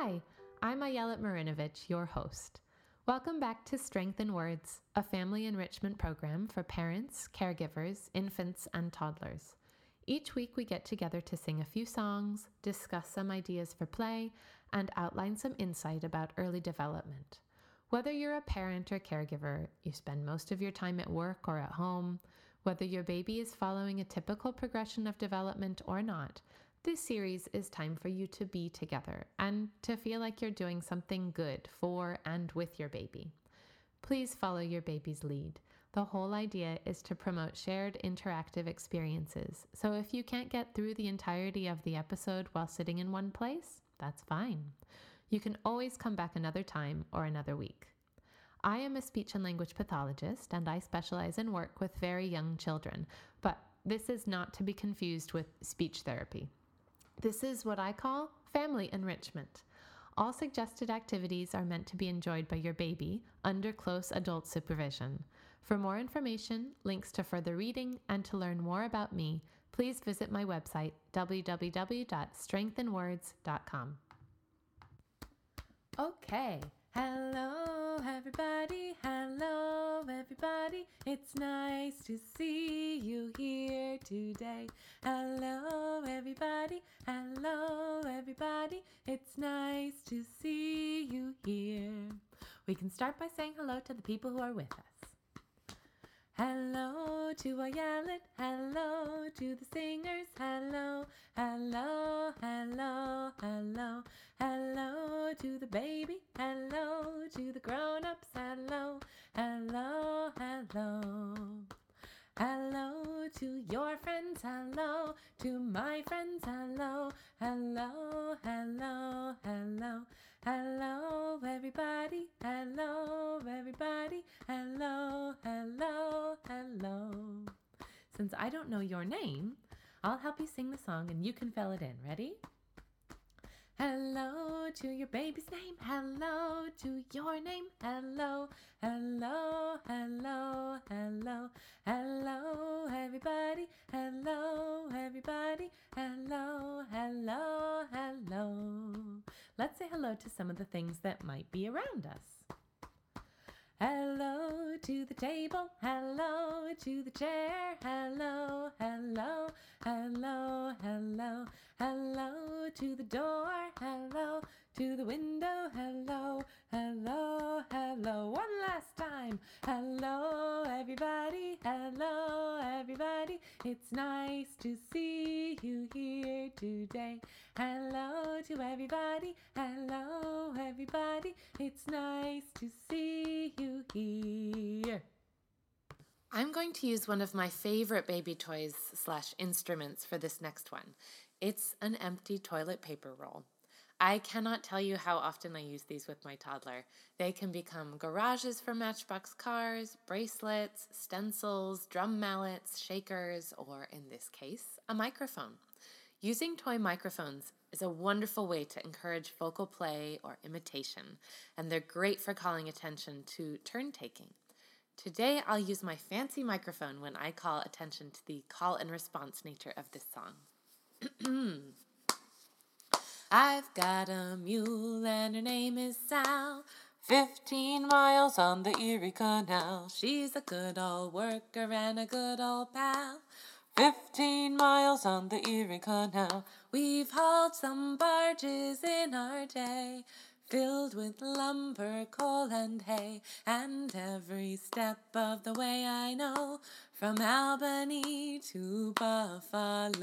Hi, I'm Ayelet Marinovich, your host. Welcome back to Strength in Words, a family enrichment program for parents, caregivers, infants, and toddlers. Each week, we get together to sing a few songs, discuss some ideas for play, and outline some insight about early development. Whether you're a parent or caregiver, you spend most of your time at work or at home, whether your baby is following a typical progression of development or not, this series is time for you to be together and to feel like you're doing something good for and with your baby. Please follow your baby's lead. The whole idea is to promote shared interactive experiences. So if you can't get through the entirety of the episode while sitting in one place, that's fine. You can always come back another time or another week. I am a speech and language pathologist and I specialize in work with very young children, but this is not to be confused with speech therapy. This is what I call family enrichment. All suggested activities are meant to be enjoyed by your baby under close adult supervision. For more information, links to further reading, and to learn more about me, please visit my website www.strengthinwords.com. Okay, hello everybody, hello everybody. It's nice to see you here today. Hello everybody, hello everybody. It's nice to see you here. We can start by saying hello to the people who are with us. Hello to Ayelet, hello to the singers, hello, hello, hello, hello, hello to the baby, hello to the grown-ups, hello, hello, hello. Hello to your friends, hello to my friends, hello, hello, hello, hello, hello, everybody, hello, everybody, hello, hello, hello. Since I don't know your name, I'll help you sing the song and you can fill it in. Ready? Hello to your baby's name. Hello to your name. Hello, hello, hello, hello, hello, everybody. Hello, everybody. Hello, hello, hello. Let's say hello to some of the things that might be around us. Hello to the table, hello to the chair, hello, hello, hello, hello, hello to the door, hello to the window, hello, hello, hello. One last time. Hello, everybody, hello, everybody. It's nice to see you here today. Hello to everybody, hello, everybody. It's nice to see you here. I'm going to use one of my favorite baby toys slash instruments for this next one. It's an empty toilet paper roll. I cannot tell you how often I use these with my toddler. They can become garages for matchbox cars, bracelets, stencils, drum mallets, shakers, or in this case, a microphone. Using toy microphones is a wonderful way to encourage vocal play or imitation, and they're great for calling attention to turn taking. Today, I'll use my fancy microphone when I call attention to the call and response nature of this song. I've got a mule and her name is Sal. Fifteen miles on the Erie Canal. She's a good old worker and a good old pal. Fifteen miles on the Erie Canal. We've hauled some barges in our day, filled with lumber, coal, and hay. And every step of the way I know, from Albany to Buffalo.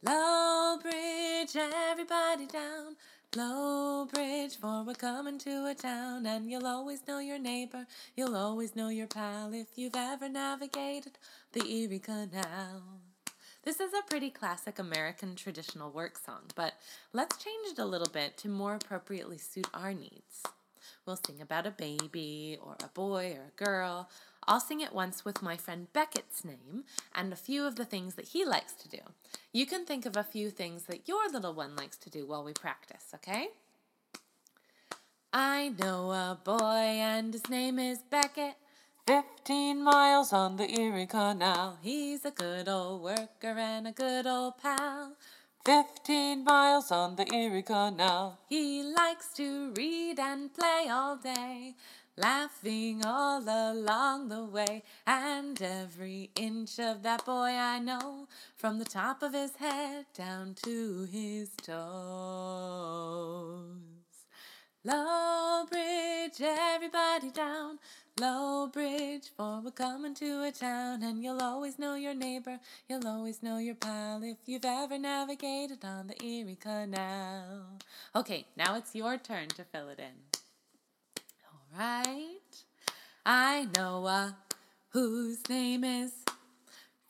Low Bridge, everybody down. Low Bridge, for we're coming to a town, and you'll always know your neighbor, you'll always know your pal if you've ever navigated the Erie Canal. This is a pretty classic American traditional work song, but let's change it a little bit to more appropriately suit our needs. We'll sing about a baby, or a boy, or a girl. I'll sing it once with my friend Beckett's name and a few of the things that he likes to do. You can think of a few things that your little one likes to do while we practice, okay? I know a boy and his name is Beckett. Fifteen miles on the Erie Canal. He's a good old worker and a good old pal. Fifteen miles on the Erie Canal. He likes to read and play all day, laughing all along the way. And every inch of that boy I know, from the top of his head down to his toes. Low bridge, everybody down. Low bridge, for we're coming to a town, and you'll always know your neighbor, you'll always know your pal if you've ever navigated on the Erie Canal. Okay, now it's your turn to fill it in. All right. I know a whose name is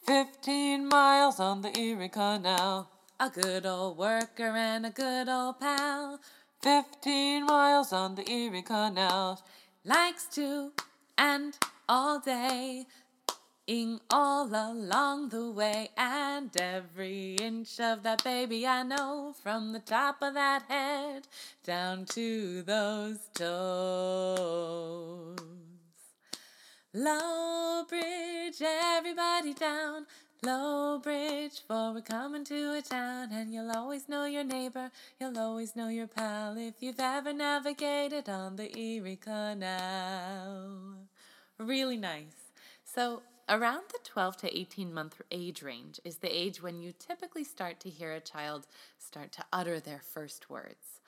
Fifteen miles on the Erie Canal. a good old worker and a good old pal. Fifteen miles on the Erie Canal. likes to and all day ing all along the way and every inch of that baby I know from the top of that head down to those toes. Low bridge, everybody down. Low bridge, for we're coming to a town, and you'll always know your neighbor, you'll always know your pal if you've ever navigated on the Erie Canal. Really nice. So, around the 12 to 18 month age range is the age when you typically start to hear a child start to utter their first words.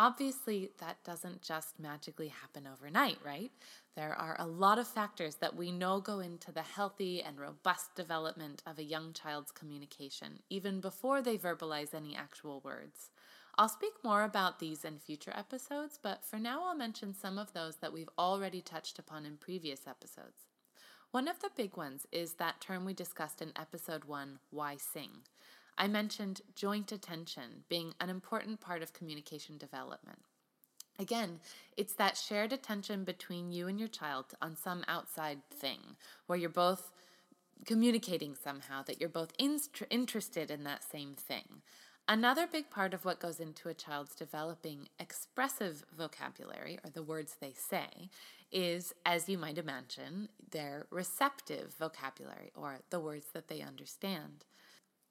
Obviously, that doesn't just magically happen overnight, right? There are a lot of factors that we know go into the healthy and robust development of a young child's communication, even before they verbalize any actual words. I'll speak more about these in future episodes, but for now I'll mention some of those that we've already touched upon in previous episodes. One of the big ones is that term we discussed in episode 1, Why Sing? I mentioned joint attention being an important part of communication development. Again, it's that shared attention between you and your child on some outside thing where you're both communicating somehow, that you're both inst- interested in that same thing. Another big part of what goes into a child's developing expressive vocabulary, or the words they say, is, as you might imagine, their receptive vocabulary, or the words that they understand.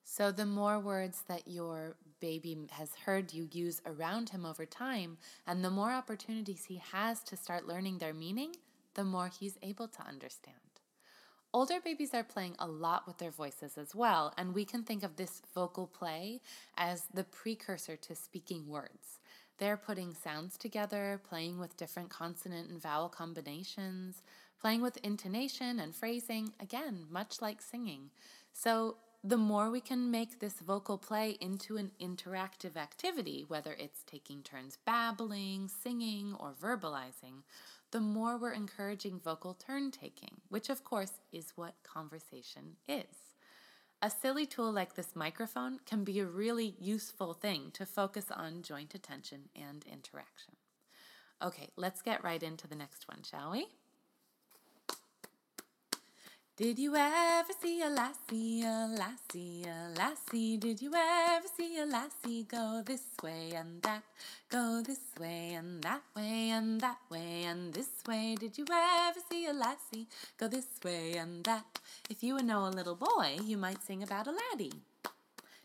So, the more words that your baby has heard you use around him over time, and the more opportunities he has to start learning their meaning, the more he's able to understand. Older babies are playing a lot with their voices as well, and we can think of this vocal play as the precursor to speaking words. They're putting sounds together, playing with different consonant and vowel combinations, playing with intonation and phrasing, again, much like singing. So, the more we can make this vocal play into an interactive activity, whether it's taking turns babbling, singing, or verbalizing, the more we're encouraging vocal turn taking, which of course is what conversation is. A silly tool like this microphone can be a really useful thing to focus on joint attention and interaction. Okay, let's get right into the next one, shall we? Did you ever see a lassie, a lassie, a lassie? Did you ever see a lassie go this way and that, go this way and that way and that way and this way? Did you ever see a lassie go this way and that? If you were know a little boy, you might sing about a laddie.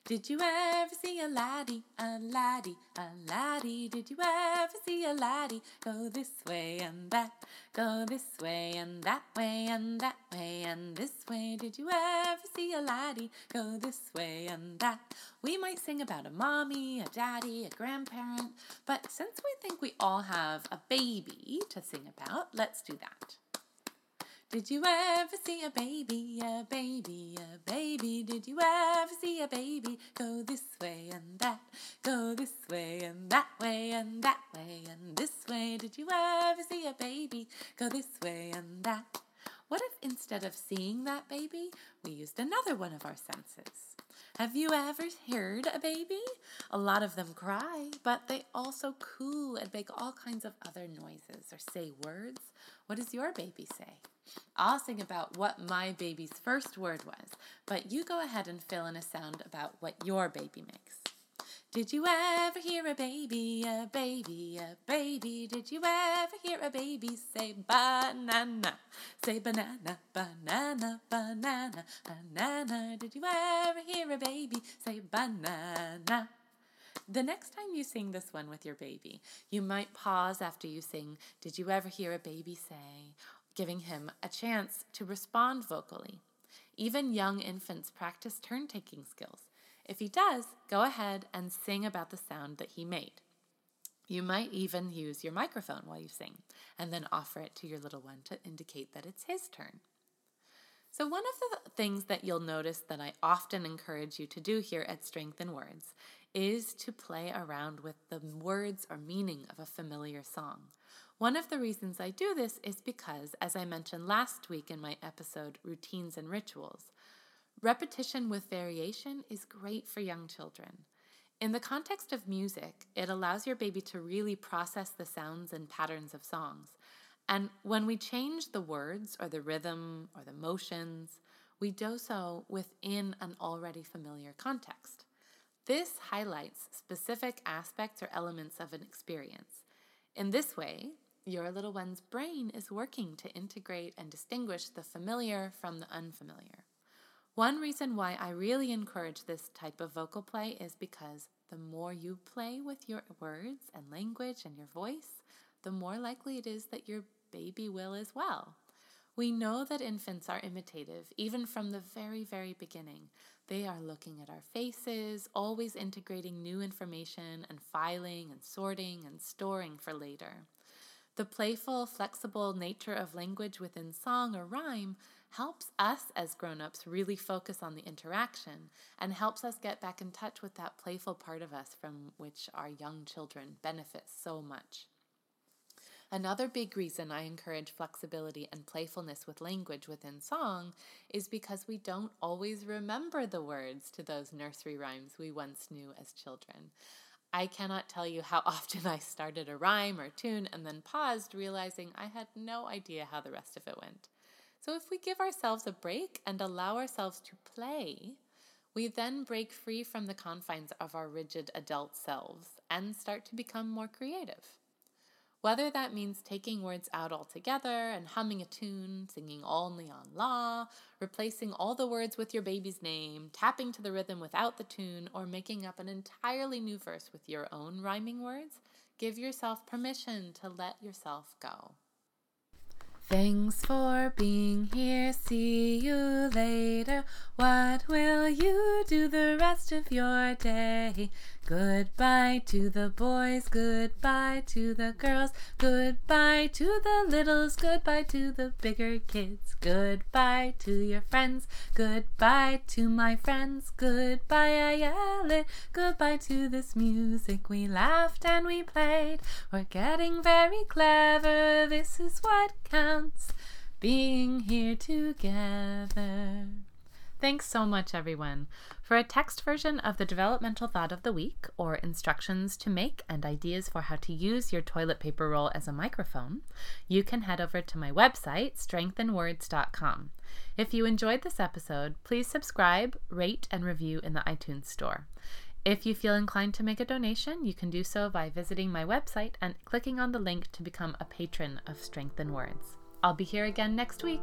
Did you ever see a laddie, a laddie, a laddie? Did you ever see a laddie go this way and that, go this way and that way and that way and this way? Did you ever see a laddie go this way and that? We might sing about a mommy, a daddy, a grandparent, but since we think we all have a baby to sing about, let's do that. Did you ever see a baby, a baby, a baby? Did you ever see a baby go this way and that, go this way and that way and that way and this way? Did you ever see a baby go this way and that? What if instead of seeing that baby, we used another one of our senses? Have you ever heard a baby? A lot of them cry, but they also coo and make all kinds of other noises or say words. What does your baby say? I'll sing about what my baby's first word was, but you go ahead and fill in a sound about what your baby makes. Did you ever hear a baby, a baby, a baby? Did you ever hear a baby say banana? Say banana, banana, banana, banana. Did you ever hear a baby say banana? The next time you sing this one with your baby, you might pause after you sing, Did you ever hear a baby say? Giving him a chance to respond vocally. Even young infants practice turn taking skills. If he does, go ahead and sing about the sound that he made. You might even use your microphone while you sing and then offer it to your little one to indicate that it's his turn. So, one of the things that you'll notice that I often encourage you to do here at Strength in Words is to play around with the words or meaning of a familiar song. One of the reasons I do this is because, as I mentioned last week in my episode, Routines and Rituals, repetition with variation is great for young children. In the context of music, it allows your baby to really process the sounds and patterns of songs. And when we change the words or the rhythm or the motions, we do so within an already familiar context. This highlights specific aspects or elements of an experience. In this way, your little one's brain is working to integrate and distinguish the familiar from the unfamiliar. One reason why I really encourage this type of vocal play is because the more you play with your words and language and your voice, the more likely it is that your baby will as well. We know that infants are imitative even from the very, very beginning. They are looking at our faces, always integrating new information and filing and sorting and storing for later. The playful, flexible nature of language within song or rhyme helps us as grown-ups really focus on the interaction and helps us get back in touch with that playful part of us from which our young children benefit so much. Another big reason I encourage flexibility and playfulness with language within song is because we don't always remember the words to those nursery rhymes we once knew as children. I cannot tell you how often I started a rhyme or tune and then paused, realizing I had no idea how the rest of it went. So, if we give ourselves a break and allow ourselves to play, we then break free from the confines of our rigid adult selves and start to become more creative. Whether that means taking words out altogether and humming a tune, singing only on la, replacing all the words with your baby's name, tapping to the rhythm without the tune, or making up an entirely new verse with your own rhyming words, give yourself permission to let yourself go. Thanks for being here. See you later. What will you do the rest of your day? Goodbye to the boys, goodbye to the girls, goodbye to the littles, goodbye to the bigger kids, goodbye to your friends, goodbye to my friends, goodbye, Ayelet, goodbye to this music. We laughed and we played, we're getting very clever, this is what counts, being here together. Thanks so much, everyone. For a text version of the developmental thought of the week, or instructions to make and ideas for how to use your toilet paper roll as a microphone, you can head over to my website, strengthinwords.com. If you enjoyed this episode, please subscribe, rate, and review in the iTunes Store. If you feel inclined to make a donation, you can do so by visiting my website and clicking on the link to become a patron of Strength in Words. I'll be here again next week.